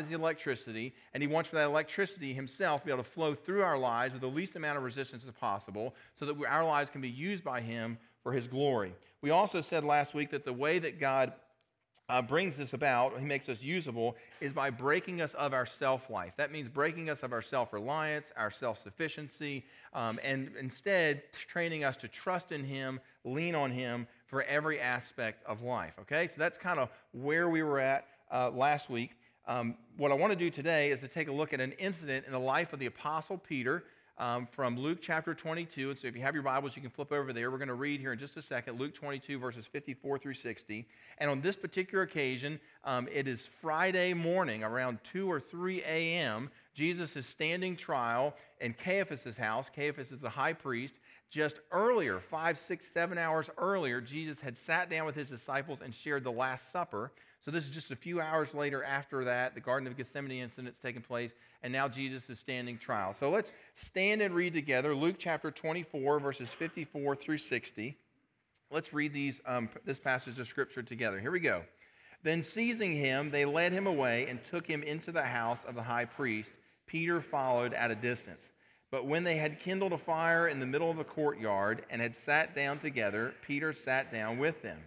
is the electricity, and He wants for that electricity Himself to be able to flow through our lives with the least amount of resistance as possible so that our lives can be used by Him for His glory. We also said last week that the way that God uh, brings this about, he makes us usable, is by breaking us of our self life. That means breaking us of our self reliance, our self sufficiency, um, and instead training us to trust in him, lean on him for every aspect of life. Okay? So that's kind of where we were at uh, last week. Um, what I want to do today is to take a look at an incident in the life of the Apostle Peter um, from Luke chapter 22. And so if you have your Bibles, you can flip over there. We're going to read here in just a second Luke 22, verses 54 through 60. And on this particular occasion, um, it is Friday morning around 2 or 3 a.m. Jesus is standing trial in Caiaphas' house. Caiaphas is the high priest. Just earlier, five, six, seven hours earlier, Jesus had sat down with his disciples and shared the Last Supper. So this is just a few hours later after that. The Garden of Gethsemane incident's taken place, and now Jesus is standing trial. So let's stand and read together Luke chapter 24, verses 54 through 60. Let's read these, um, this passage of Scripture together. Here we go. Then seizing him, they led him away and took him into the house of the high priest. Peter followed at a distance. But when they had kindled a fire in the middle of the courtyard and had sat down together, Peter sat down with them.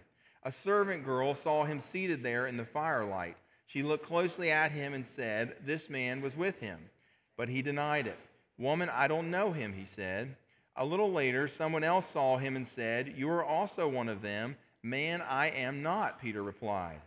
A servant girl saw him seated there in the firelight. She looked closely at him and said, This man was with him. But he denied it. Woman, I don't know him, he said. A little later, someone else saw him and said, You are also one of them. Man, I am not, Peter replied.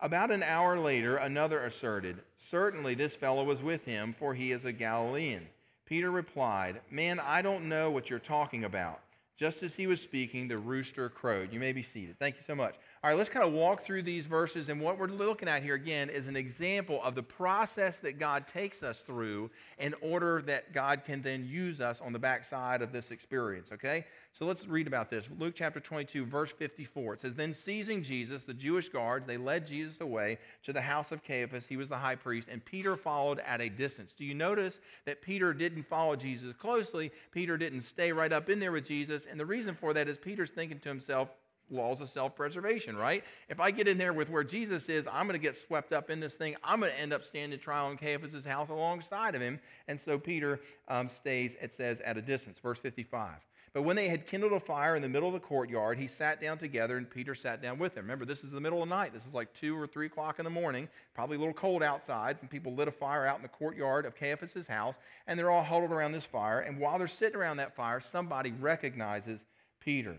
About an hour later, another asserted, Certainly this fellow was with him, for he is a Galilean. Peter replied, Man, I don't know what you're talking about. Just as he was speaking, the rooster crowed. You may be seated. Thank you so much. All right, let's kind of walk through these verses. And what we're looking at here again is an example of the process that God takes us through in order that God can then use us on the backside of this experience, okay? So let's read about this. Luke chapter 22, verse 54. It says, Then seizing Jesus, the Jewish guards, they led Jesus away to the house of Caiaphas. He was the high priest, and Peter followed at a distance. Do you notice that Peter didn't follow Jesus closely? Peter didn't stay right up in there with Jesus. And the reason for that is Peter's thinking to himself, laws of self preservation, right? If I get in there with where Jesus is, I'm going to get swept up in this thing. I'm going to end up standing trial in Caiaphas' house alongside of him. And so Peter um, stays, it says, at a distance. Verse 55. But when they had kindled a fire in the middle of the courtyard, he sat down together, and Peter sat down with him. Remember, this is the middle of the night. This is like 2 or 3 o'clock in the morning, probably a little cold outside. Some people lit a fire out in the courtyard of Caiaphas' house, and they're all huddled around this fire. And while they're sitting around that fire, somebody recognizes Peter.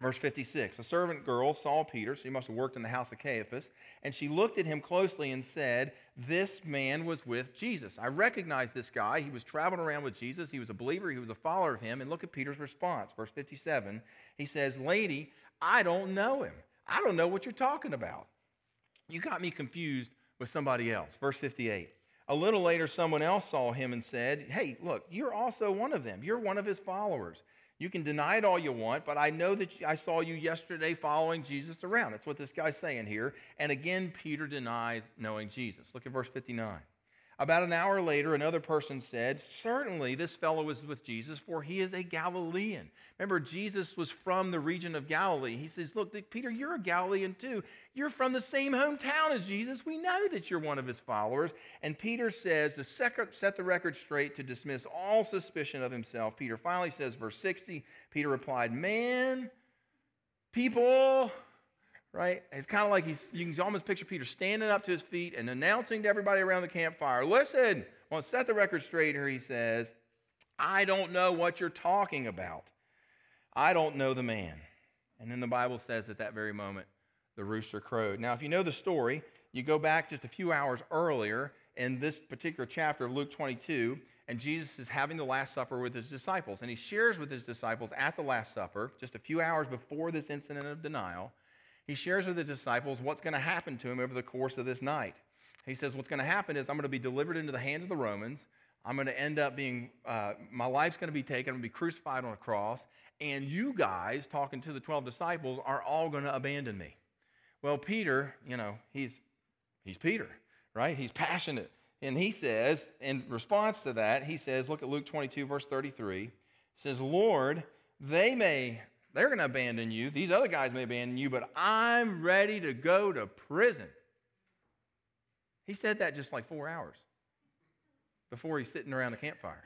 Verse 56 A servant girl saw Peter, she must have worked in the house of Caiaphas, and she looked at him closely and said, This man was with Jesus. I recognize this guy. He was traveling around with Jesus. He was a believer. He was a follower of him. And look at Peter's response. Verse 57 He says, Lady, I don't know him. I don't know what you're talking about. You got me confused with somebody else. Verse 58. A little later, someone else saw him and said, Hey, look, you're also one of them. You're one of his followers. You can deny it all you want, but I know that I saw you yesterday following Jesus around. That's what this guy's saying here. And again, Peter denies knowing Jesus. Look at verse 59. About an hour later, another person said, Certainly this fellow is with Jesus, for he is a Galilean. Remember, Jesus was from the region of Galilee. He says, Look, Peter, you're a Galilean too. You're from the same hometown as Jesus. We know that you're one of his followers. And Peter says, to set the record straight to dismiss all suspicion of himself, Peter finally says, verse 60, Peter replied, Man, people, right? It's kind of like he's, you can almost picture Peter standing up to his feet and announcing to everybody around the campfire, listen, I want to set the record straight here, he says, I don't know what you're talking about. I don't know the man. And then the Bible says at that very moment, the rooster crowed. Now, if you know the story, you go back just a few hours earlier in this particular chapter of Luke 22, and Jesus is having the Last Supper with his disciples. And he shares with his disciples at the Last Supper, just a few hours before this incident of denial, he shares with the disciples what's going to happen to him over the course of this night. He says, What's going to happen is I'm going to be delivered into the hands of the Romans. I'm going to end up being, uh, my life's going to be taken. I'm going to be crucified on a cross. And you guys, talking to the 12 disciples, are all going to abandon me. Well, Peter, you know, he's, he's Peter, right? He's passionate. And he says, in response to that, he says, look at Luke 22, verse 33. says, Lord, they may they're going to abandon you. These other guys may abandon you, but I'm ready to go to prison. He said that just like four hours before he's sitting around the campfire.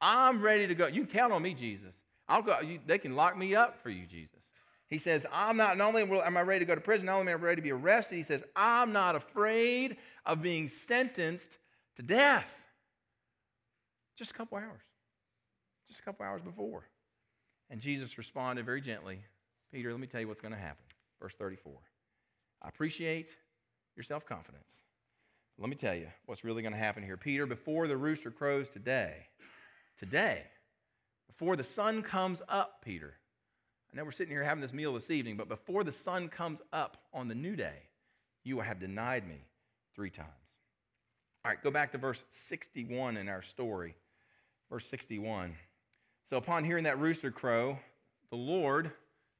I'm ready to go. You count on me, Jesus. I'll go. You, they can lock me up for you, Jesus. He says, I'm not, not only am I ready to go to prison, not only am I ready to be arrested, he says, I'm not afraid of being sentenced to death. Just a couple hours. Just a couple hours before. And Jesus responded very gently Peter, let me tell you what's going to happen. Verse 34. I appreciate your self confidence. Let me tell you what's really going to happen here. Peter, before the rooster crows today, today, before the sun comes up, Peter, I know we're sitting here having this meal this evening, but before the sun comes up on the new day, you will have denied me three times. All right, go back to verse 61 in our story. Verse 61. So upon hearing that rooster crow, the Lord,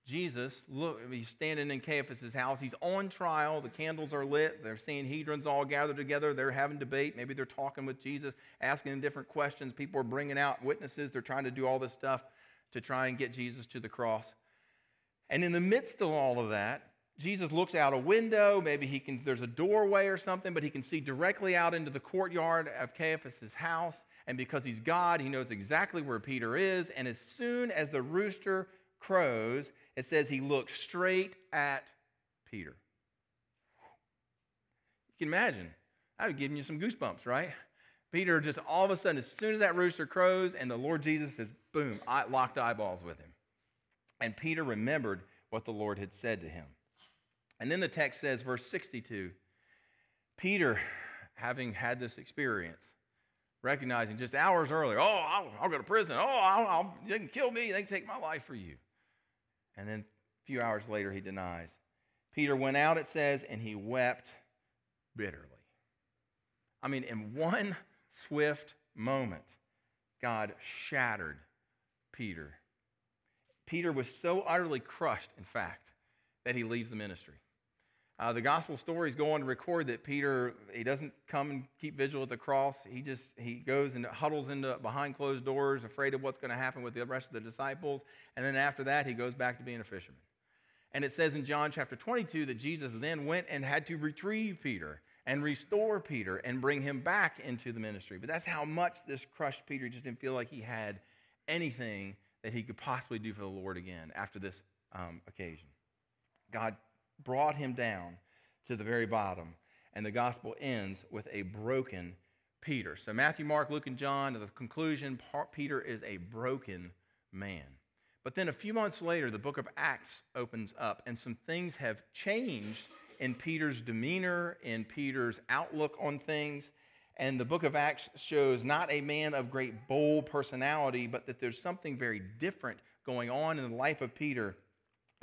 Jesus, look, he's standing in Caiaphas' house. He's on trial. The candles are lit. They're seeing Sanhedrins all gathered together. They're having debate. Maybe they're talking with Jesus, asking him different questions. People are bringing out witnesses. They're trying to do all this stuff to try and get Jesus to the cross. And in the midst of all of that, Jesus looks out a window. Maybe he can, there's a doorway or something, but he can see directly out into the courtyard of Caiaphas' house. And because he's God, he knows exactly where Peter is. And as soon as the rooster crows, it says he looked straight at Peter. You can imagine. I would give you some goosebumps, right? Peter just all of a sudden, as soon as that rooster crows, and the Lord Jesus says, boom, I locked eyeballs with him. And Peter remembered what the Lord had said to him. And then the text says, verse 62 Peter, having had this experience, recognizing just hours earlier, oh, I'll, I'll go to prison. Oh, I'll, I'll, they can kill me. They can take my life for you. And then a few hours later, he denies. Peter went out, it says, and he wept bitterly. I mean, in one swift moment, God shattered Peter. Peter was so utterly crushed, in fact, that he leaves the ministry. Uh, the gospel stories go on to record that Peter he doesn't come and keep vigil at the cross. He just he goes and huddles into behind closed doors, afraid of what's going to happen with the rest of the disciples. And then after that, he goes back to being a fisherman. And it says in John chapter 22 that Jesus then went and had to retrieve Peter and restore Peter and bring him back into the ministry. But that's how much this crushed Peter. He just didn't feel like he had anything that he could possibly do for the Lord again after this um, occasion. God brought him down to the very bottom. And the gospel ends with a broken Peter. So, Matthew, Mark, Luke, and John, to the conclusion, Peter is a broken man. But then a few months later, the book of Acts opens up, and some things have changed in Peter's demeanor, in Peter's outlook on things. And the book of Acts shows not a man of great bold personality, but that there's something very different going on in the life of Peter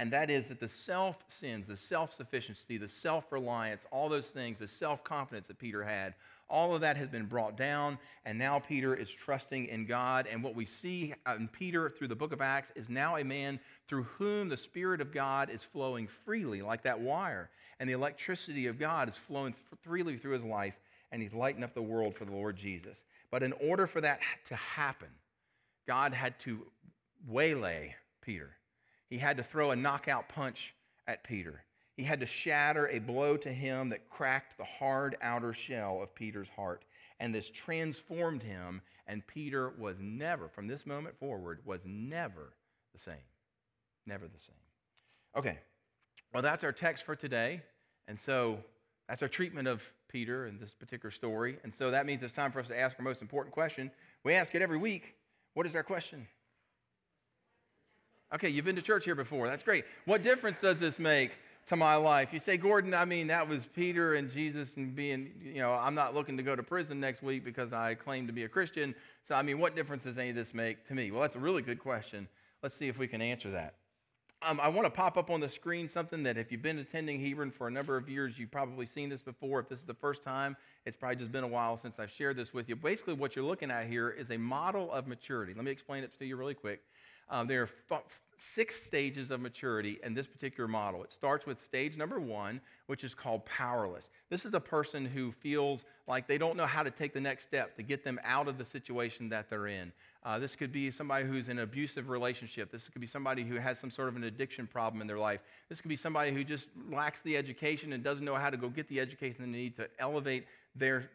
and that is that the self sins, the self sufficiency, the self reliance, all those things, the self confidence that Peter had, all of that has been brought down. And now Peter is trusting in God. And what we see in Peter through the book of Acts is now a man through whom the Spirit of God is flowing freely, like that wire. And the electricity of God is flowing freely through his life. And he's lighting up the world for the Lord Jesus. But in order for that to happen, God had to waylay Peter. He had to throw a knockout punch at Peter. He had to shatter a blow to him that cracked the hard outer shell of Peter's heart. And this transformed him, and Peter was never, from this moment forward, was never the same. Never the same. Okay, well, that's our text for today. And so that's our treatment of Peter in this particular story. And so that means it's time for us to ask our most important question. We ask it every week. What is our question? Okay, you've been to church here before. That's great. What difference does this make to my life? You say, Gordon, I mean, that was Peter and Jesus and being, you know, I'm not looking to go to prison next week because I claim to be a Christian. So, I mean, what difference does any of this make to me? Well, that's a really good question. Let's see if we can answer that. Um, I want to pop up on the screen something that if you've been attending Hebron for a number of years, you've probably seen this before. If this is the first time, it's probably just been a while since I've shared this with you. Basically, what you're looking at here is a model of maturity. Let me explain it to you really quick. Um, there are f- six stages of maturity in this particular model. It starts with stage number one, which is called powerless. This is a person who feels like they don't know how to take the next step to get them out of the situation that they're in. Uh, this could be somebody who's in an abusive relationship. This could be somebody who has some sort of an addiction problem in their life. This could be somebody who just lacks the education and doesn't know how to go get the education they need to elevate their,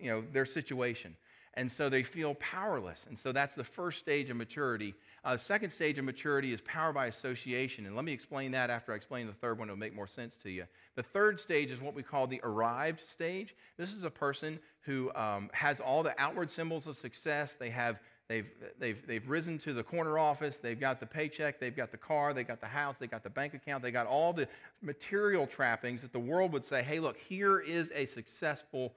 you know, their situation. And so they feel powerless. And so that's the first stage of maturity. Uh, second stage of maturity is power by association. And let me explain that after I explain the third one. It'll make more sense to you. The third stage is what we call the arrived stage. This is a person who um, has all the outward symbols of success. They have They've, they've, they've risen to the corner office. They've got the paycheck. They've got the car. They've got the house. They've got the bank account. They got all the material trappings that the world would say, hey, look, here is a successful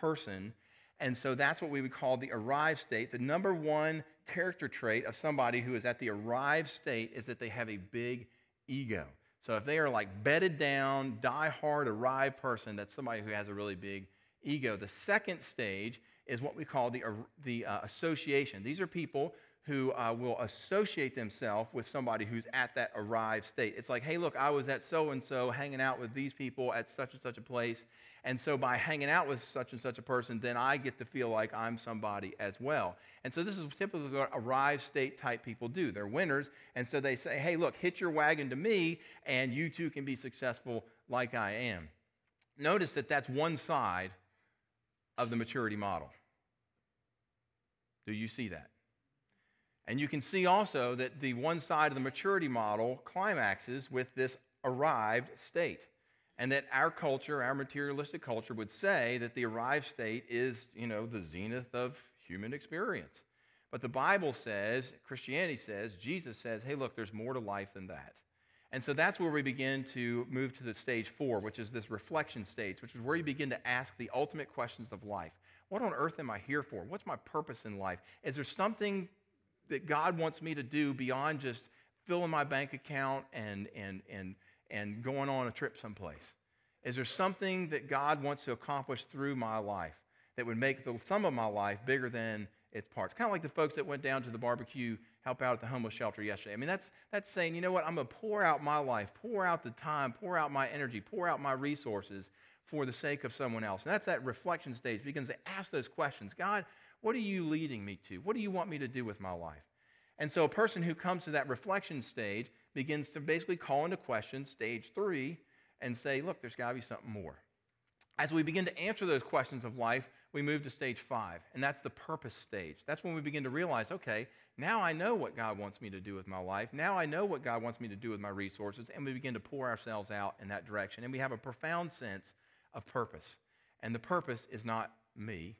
person. And so that's what we would call the arrived state. The number one character trait of somebody who is at the arrived state is that they have a big ego. So if they are like bedded down, die hard, arrived person, that's somebody who has a really big ego. The second stage is what we call the, uh, the uh, association. These are people who uh, will associate themselves with somebody who's at that arrived state. It's like, hey, look, I was at so and so hanging out with these people at such and such a place. And so by hanging out with such and such a person, then I get to feel like I'm somebody as well. And so this is typically what arrived state type people do. They're winners. And so they say, hey, look, hit your wagon to me, and you too can be successful like I am. Notice that that's one side of the maturity model. Do you see that? And you can see also that the one side of the maturity model climaxes with this arrived state. And that our culture, our materialistic culture, would say that the arrived state is, you know, the zenith of human experience. But the Bible says, Christianity says, Jesus says, hey, look, there's more to life than that. And so that's where we begin to move to the stage four, which is this reflection stage, which is where you begin to ask the ultimate questions of life. What on earth am I here for? What's my purpose in life? Is there something that God wants me to do beyond just filling my bank account and, and, and, and going on a trip someplace? Is there something that God wants to accomplish through my life that would make the sum of my life bigger than its parts? Kind of like the folks that went down to the barbecue, help out at the homeless shelter yesterday. I mean, that's, that's saying, you know what, I'm going to pour out my life, pour out the time, pour out my energy, pour out my resources for the sake of someone else. And that's that reflection stage. Begins to ask those questions God, what are you leading me to? What do you want me to do with my life? And so a person who comes to that reflection stage begins to basically call into question stage three and say, look, there's got to be something more. As we begin to answer those questions of life, we move to stage five, and that's the purpose stage. That's when we begin to realize, okay, now I know what God wants me to do with my life. Now I know what God wants me to do with my resources, and we begin to pour ourselves out in that direction. And we have a profound sense of purpose. And the purpose is not me,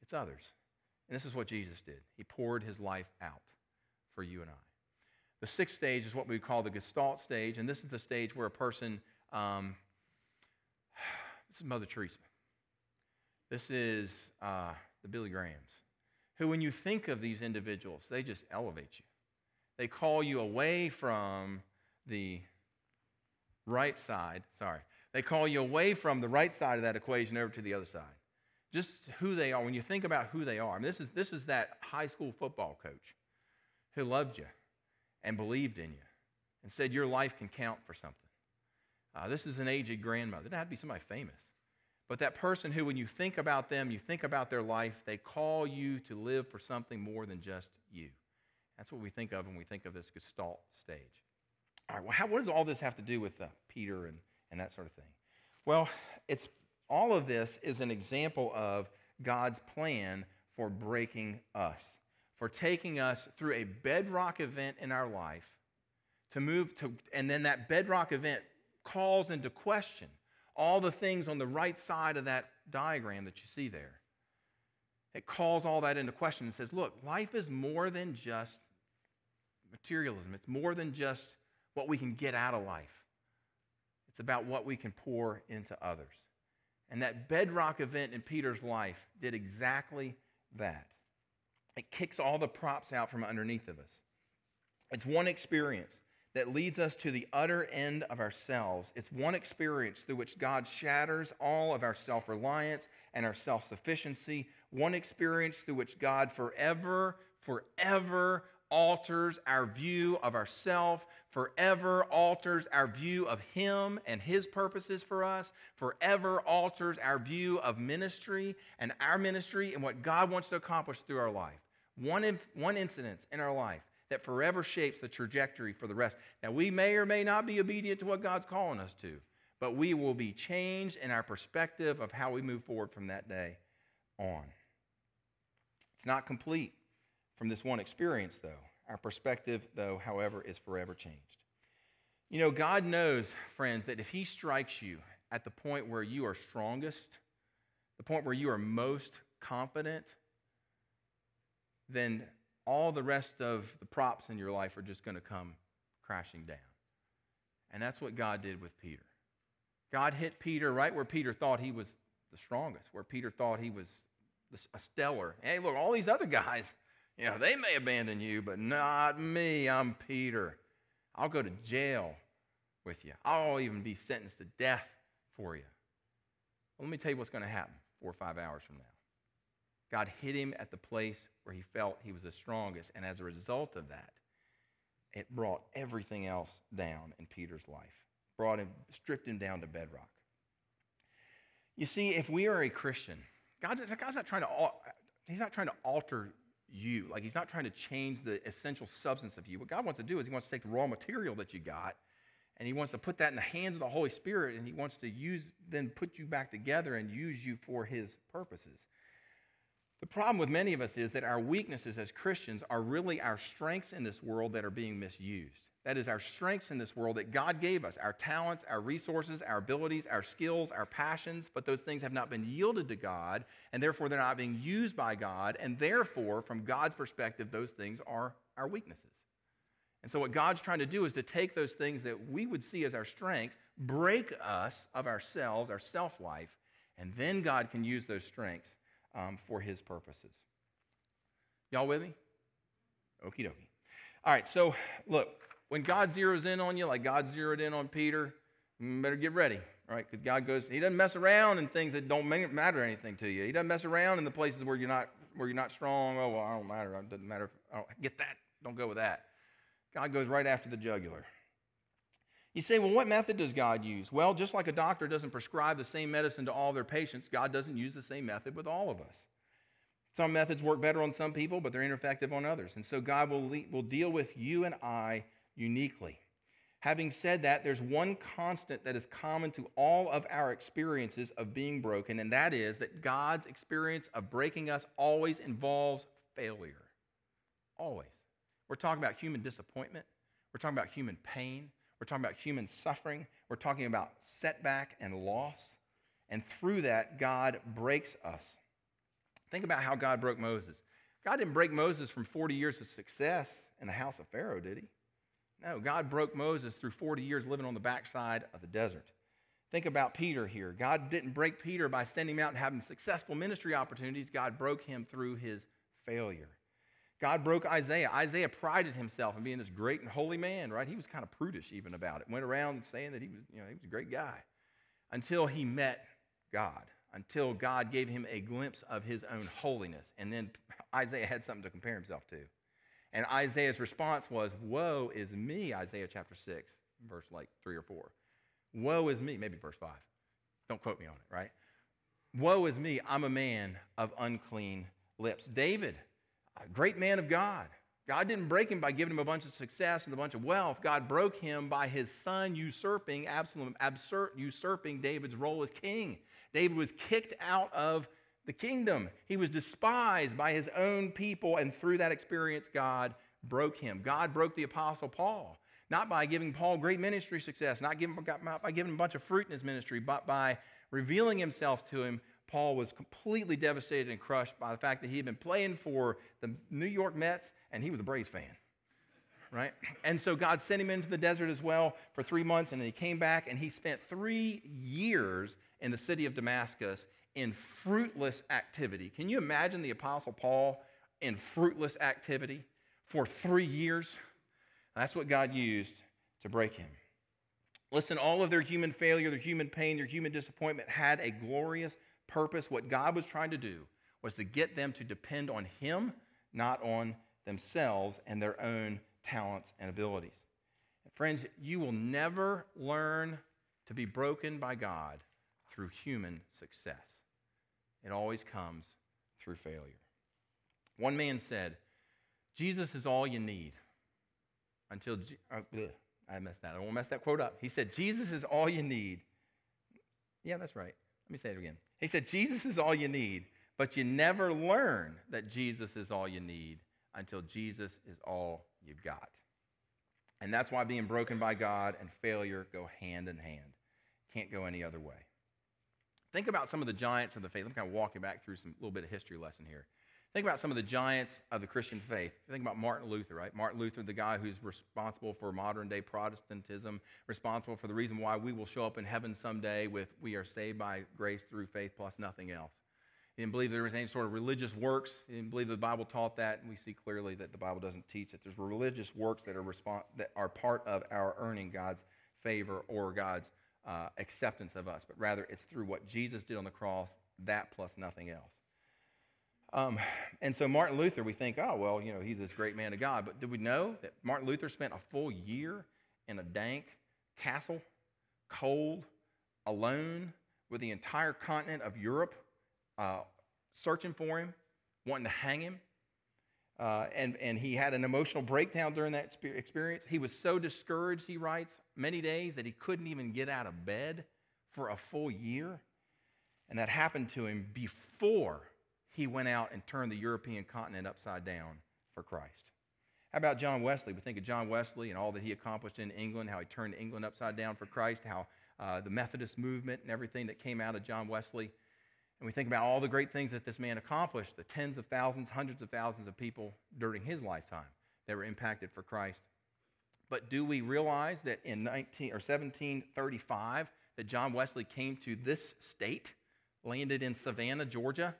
it's others. And this is what Jesus did. He poured his life out for you and I. The sixth stage is what we call the Gestalt stage, and this is the stage where a person, um, this is Mother Teresa. This is uh, the Billy Grahams, who, when you think of these individuals, they just elevate you. They call you away from the right side, sorry, they call you away from the right side of that equation over to the other side. Just who they are. When you think about who they are, I mean, this is, this is that high school football coach who loved you and believed in you and said your life can count for something. Uh, this is an aged grandmother. To be somebody famous. But that person who, when you think about them, you think about their life, they call you to live for something more than just you. That's what we think of when we think of this Gestalt stage. All right, well, how, what does all this have to do with uh, Peter and and that sort of thing. Well, it's all of this is an example of God's plan for breaking us, for taking us through a bedrock event in our life to move to, and then that bedrock event calls into question all the things on the right side of that diagram that you see there. It calls all that into question and says, look, life is more than just materialism, it's more than just what we can get out of life. It's about what we can pour into others. And that bedrock event in Peter's life did exactly that. It kicks all the props out from underneath of us. It's one experience that leads us to the utter end of ourselves. It's one experience through which God shatters all of our self reliance and our self sufficiency. One experience through which God forever, forever alters our view of ourself, forever alters our view of Him and His purposes for us, forever alters our view of ministry and our ministry and what God wants to accomplish through our life. One, one incident in our life that forever shapes the trajectory for the rest. Now, we may or may not be obedient to what God's calling us to, but we will be changed in our perspective of how we move forward from that day on. It's not complete from this one experience, though. Our perspective, though, however, is forever changed. You know, God knows, friends, that if He strikes you at the point where you are strongest, the point where you are most confident, then all the rest of the props in your life are just going to come crashing down. And that's what God did with Peter. God hit Peter right where Peter thought he was the strongest, where Peter thought he was a stellar. Hey, look, all these other guys, you know, they may abandon you, but not me. I'm Peter. I'll go to jail with you. I'll even be sentenced to death for you. Well, let me tell you what's going to happen four or five hours from now. God hit him at the place where he felt he was the strongest. And as a result of that, it brought everything else down in Peter's life, brought him, stripped him down to bedrock. You see, if we are a Christian, God, God's not trying to, he's not trying to alter you. Like he's not trying to change the essential substance of you. What God wants to do is he wants to take the raw material that you got and he wants to put that in the hands of the Holy Spirit and he wants to use, then put you back together and use you for his purposes. The problem with many of us is that our weaknesses as Christians are really our strengths in this world that are being misused. That is, our strengths in this world that God gave us our talents, our resources, our abilities, our skills, our passions, but those things have not been yielded to God, and therefore they're not being used by God, and therefore, from God's perspective, those things are our weaknesses. And so, what God's trying to do is to take those things that we would see as our strengths, break us of ourselves, our self life, and then God can use those strengths um, for His purposes. Y'all with me? Okie dokie. All right, so look, when God zeroes in on you, like God zeroed in on Peter, better get ready, right? Because God goes, He doesn't mess around in things that don't matter anything to you. He doesn't mess around in the places where you're not where you're not strong. Oh well, I don't matter. It doesn't matter. I don't get that. Don't go with that. God goes right after the jugular. You say, well, what method does God use? Well, just like a doctor doesn't prescribe the same medicine to all their patients, God doesn't use the same method with all of us. Some methods work better on some people, but they're ineffective on others. And so God will, will deal with you and I uniquely. Having said that, there's one constant that is common to all of our experiences of being broken, and that is that God's experience of breaking us always involves failure. Always. We're talking about human disappointment, we're talking about human pain, we're talking about human suffering, we're talking about setback and loss. And through that, God breaks us. Think about how God broke Moses. God didn't break Moses from 40 years of success in the house of Pharaoh, did he? No, God broke Moses through 40 years living on the backside of the desert. Think about Peter here. God didn't break Peter by sending him out and having successful ministry opportunities. God broke him through his failure. God broke Isaiah. Isaiah prided himself in being this great and holy man, right? He was kind of prudish even about it. Went around saying that he was, you know, he was a great guy until he met God, until God gave him a glimpse of his own holiness. And then Isaiah had something to compare himself to. And Isaiah's response was, Woe is me, Isaiah chapter 6, verse like 3 or 4. Woe is me, maybe verse 5. Don't quote me on it, right? Woe is me, I'm a man of unclean lips. David, a great man of God. God didn't break him by giving him a bunch of success and a bunch of wealth. God broke him by his son usurping, Absalom absurd, usurping David's role as king. David was kicked out of the kingdom. He was despised by his own people, and through that experience, God broke him. God broke the Apostle Paul, not by giving Paul great ministry success, not, giving, not by giving him a bunch of fruit in his ministry, but by revealing himself to him. Paul was completely devastated and crushed by the fact that he had been playing for the New York Mets and he was a Braves fan. Right? And so God sent him into the desert as well for three months, and then he came back and he spent three years in the city of Damascus in fruitless activity. Can you imagine the Apostle Paul in fruitless activity for three years? That's what God used to break him. Listen, all of their human failure, their human pain, their human disappointment had a glorious purpose. What God was trying to do was to get them to depend on Him, not on themselves and their own talents and abilities. And friends, you will never learn to be broken by God through human success. It always comes through failure. One man said, Jesus is all you need until, uh, I messed that. I won't mess that quote up. He said, Jesus is all you need Yeah, that's right. Let me say it again. He said, Jesus is all you need, but you never learn that Jesus is all you need until Jesus is all you've got. And that's why being broken by God and failure go hand in hand. Can't go any other way. Think about some of the giants of the faith. I'm kind of walking back through some little bit of history lesson here. Think about some of the giants of the Christian faith. Think about Martin Luther, right? Martin Luther, the guy who's responsible for modern day Protestantism, responsible for the reason why we will show up in heaven someday with we are saved by grace through faith plus nothing else. He didn't believe there was any sort of religious works. He didn't believe the Bible taught that, and we see clearly that the Bible doesn't teach that there's religious works that are, respons- that are part of our earning God's favor or God's uh, acceptance of us, but rather it's through what Jesus did on the cross, that plus nothing else. Um, and so Martin Luther, we think, oh, well, you know, he's this great man of God. But did we know that Martin Luther spent a full year in a dank castle, cold, alone, with the entire continent of Europe uh, searching for him, wanting to hang him? Uh, and, and he had an emotional breakdown during that experience. He was so discouraged, he writes, many days that he couldn't even get out of bed for a full year. And that happened to him before he went out and turned the European continent upside down for Christ. How about John Wesley? We think of John Wesley and all that he accomplished in England, how he turned England upside down for Christ, how uh, the Methodist movement and everything that came out of John Wesley. And we think about all the great things that this man accomplished, the tens of thousands, hundreds of thousands of people during his lifetime that were impacted for Christ. But do we realize that in 19 or 1735 that John Wesley came to this state, landed in Savannah, Georgia,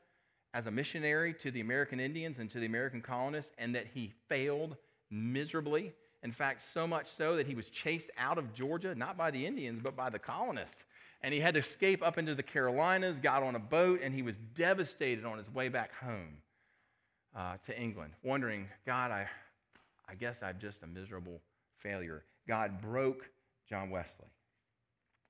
as a missionary to the American Indians and to the American colonists, and that he failed miserably. In fact, so much so that he was chased out of Georgia, not by the Indians, but by the colonists. And he had to escape up into the Carolinas, got on a boat, and he was devastated on his way back home uh, to England, wondering, God, I, I guess I'm just a miserable failure. God broke John Wesley.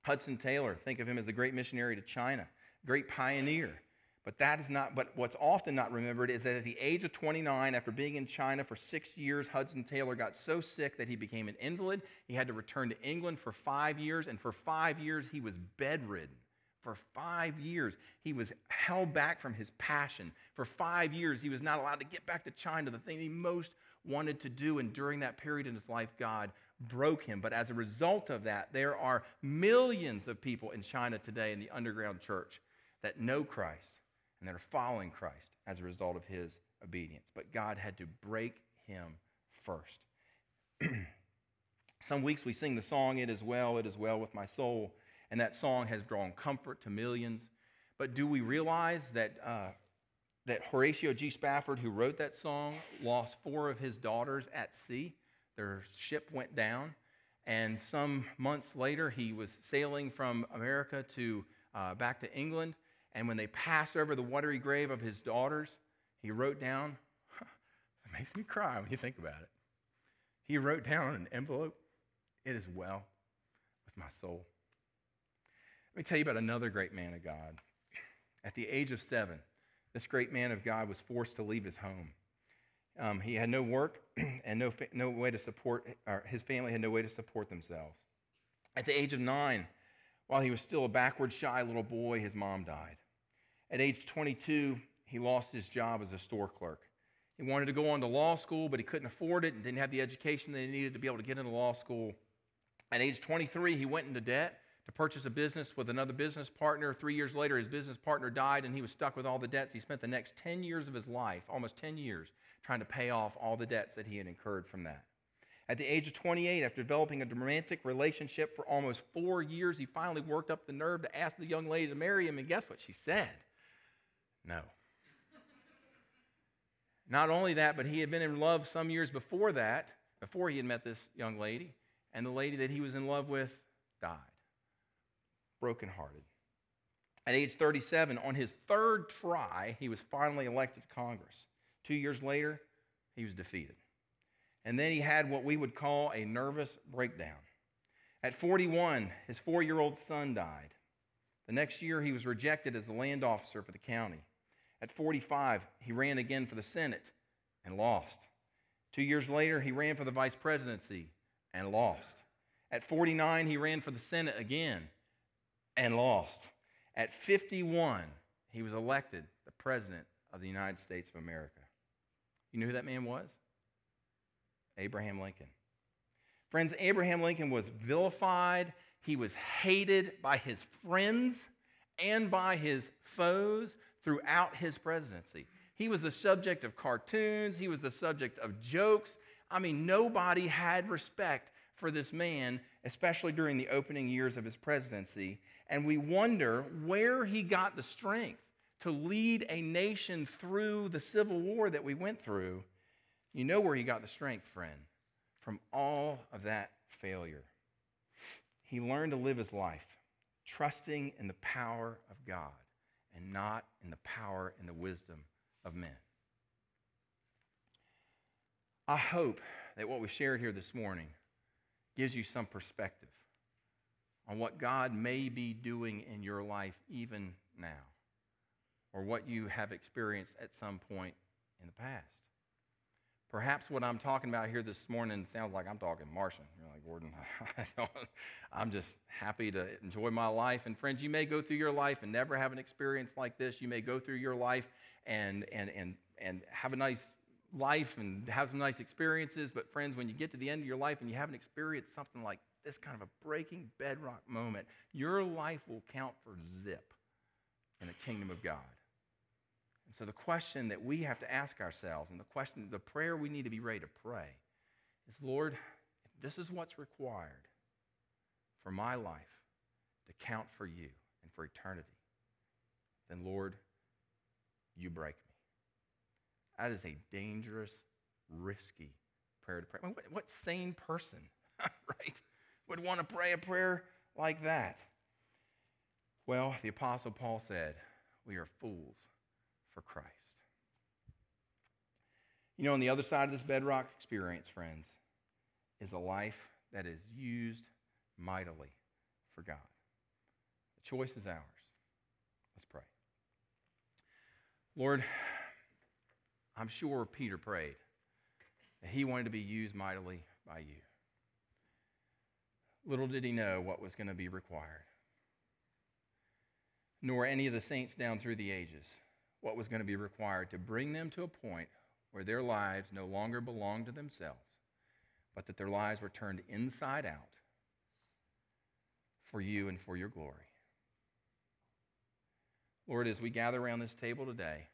Hudson Taylor, think of him as the great missionary to China, great pioneer. But that is not, but what's often not remembered is that at the age of 29, after being in China for six years, Hudson Taylor got so sick that he became an invalid. He had to return to England for five years, and for five years, he was bedridden. For five years, he was held back from his passion. For five years, he was not allowed to get back to China, the thing he most wanted to do. And during that period in his life, God broke him. But as a result of that, there are millions of people in China today in the underground church that know Christ and that are following Christ as a result of his obedience. But God had to break him first. Some weeks we sing the song, It Is Well, It Is Well with My Soul, and that song has drawn comfort to millions. But do we realize that, uh, that Horatio G. Spafford, who wrote that song, lost four of his daughters at sea? Their ship went down. And some months later, he was sailing from America to uh, back to England and when they passed over the watery grave of his daughters, he wrote down, it makes me cry when you think about it. He wrote down on an envelope, It is well with my soul. Let me tell you about another great man of God. At the age of seven, this great man of God was forced to leave his home. Um, he had no work and no, no way to support, his family had no way to support themselves. At the age of nine, while he was still a backward, shy little boy, his mom died. At age 22, he lost his job as a store clerk. He wanted to go on to law school, but he couldn't afford it and didn't have the education that he needed to be able to get into law school. At age 23, he went into debt to purchase a business with another business partner. Three years later, his business partner died and he was stuck with all the debts. He spent the next 10 years of his life, almost 10 years, trying to pay off all the debts that he had incurred from that. At the age of 28, after developing a romantic relationship for almost four years, he finally worked up the nerve to ask the young lady to marry him, and guess what she said? No. Not only that, but he had been in love some years before that, before he had met this young lady, and the lady that he was in love with died. Brokenhearted. At age 37, on his third try, he was finally elected to Congress. Two years later, he was defeated. And then he had what we would call a nervous breakdown. At 41, his four year old son died. The next year, he was rejected as the land officer for the county. At 45, he ran again for the Senate and lost. Two years later, he ran for the vice presidency and lost. At 49, he ran for the Senate again and lost. At 51, he was elected the President of the United States of America. You know who that man was? Abraham Lincoln. Friends, Abraham Lincoln was vilified, he was hated by his friends and by his foes throughout his presidency. He was the subject of cartoons, he was the subject of jokes. I mean, nobody had respect for this man, especially during the opening years of his presidency. And we wonder where he got the strength to lead a nation through the civil war that we went through. You know where he got the strength, friend, from all of that failure. He learned to live his life trusting in the power of God and not in the power and the wisdom of men. I hope that what we shared here this morning gives you some perspective on what God may be doing in your life even now, or what you have experienced at some point in the past. Perhaps what I'm talking about here this morning sounds like I'm talking Martian. You're like, Gordon, I'm just happy to enjoy my life. And friends, you may go through your life and never have an experience like this. You may go through your life and, and, and, and have a nice life and have some nice experiences. But friends, when you get to the end of your life and you haven't experienced something like this kind of a breaking bedrock moment, your life will count for zip in the kingdom of God. And so the question that we have to ask ourselves, and the question, the prayer we need to be ready to pray, is Lord, if this is what's required for my life to count for you and for eternity, then Lord, you break me. That is a dangerous, risky prayer to pray. I mean, what, what sane person, right, would want to pray a prayer like that? Well, the Apostle Paul said, We are fools for Christ. You know, on the other side of this bedrock experience, friends, is a life that is used mightily for God. The choice is ours. Let's pray. Lord, I'm sure Peter prayed that he wanted to be used mightily by you. Little did he know what was going to be required, nor any of the saints down through the ages what was going to be required to bring them to a point where their lives no longer belonged to themselves, but that their lives were turned inside out for you and for your glory. Lord, as we gather around this table today,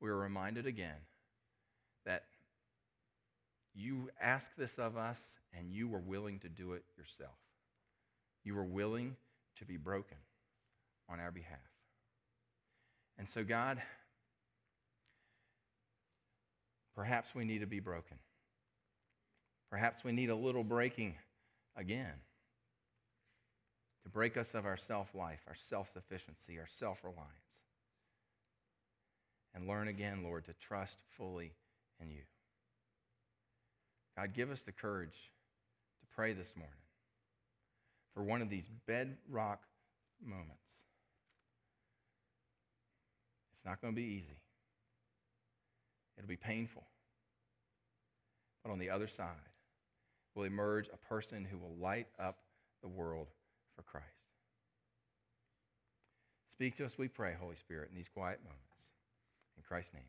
we are reminded again that you ask this of us and you were willing to do it yourself. You were willing to be broken on our behalf. And so, God, perhaps we need to be broken. Perhaps we need a little breaking again to break us of our self life, our self sufficiency, our self reliance. And learn again, Lord, to trust fully in you. God, give us the courage to pray this morning for one of these bedrock moments it's not going to be easy, it'll be painful. But on the other side will emerge a person who will light up the world for Christ. Speak to us, we pray, Holy Spirit, in these quiet moments. In Christ's name.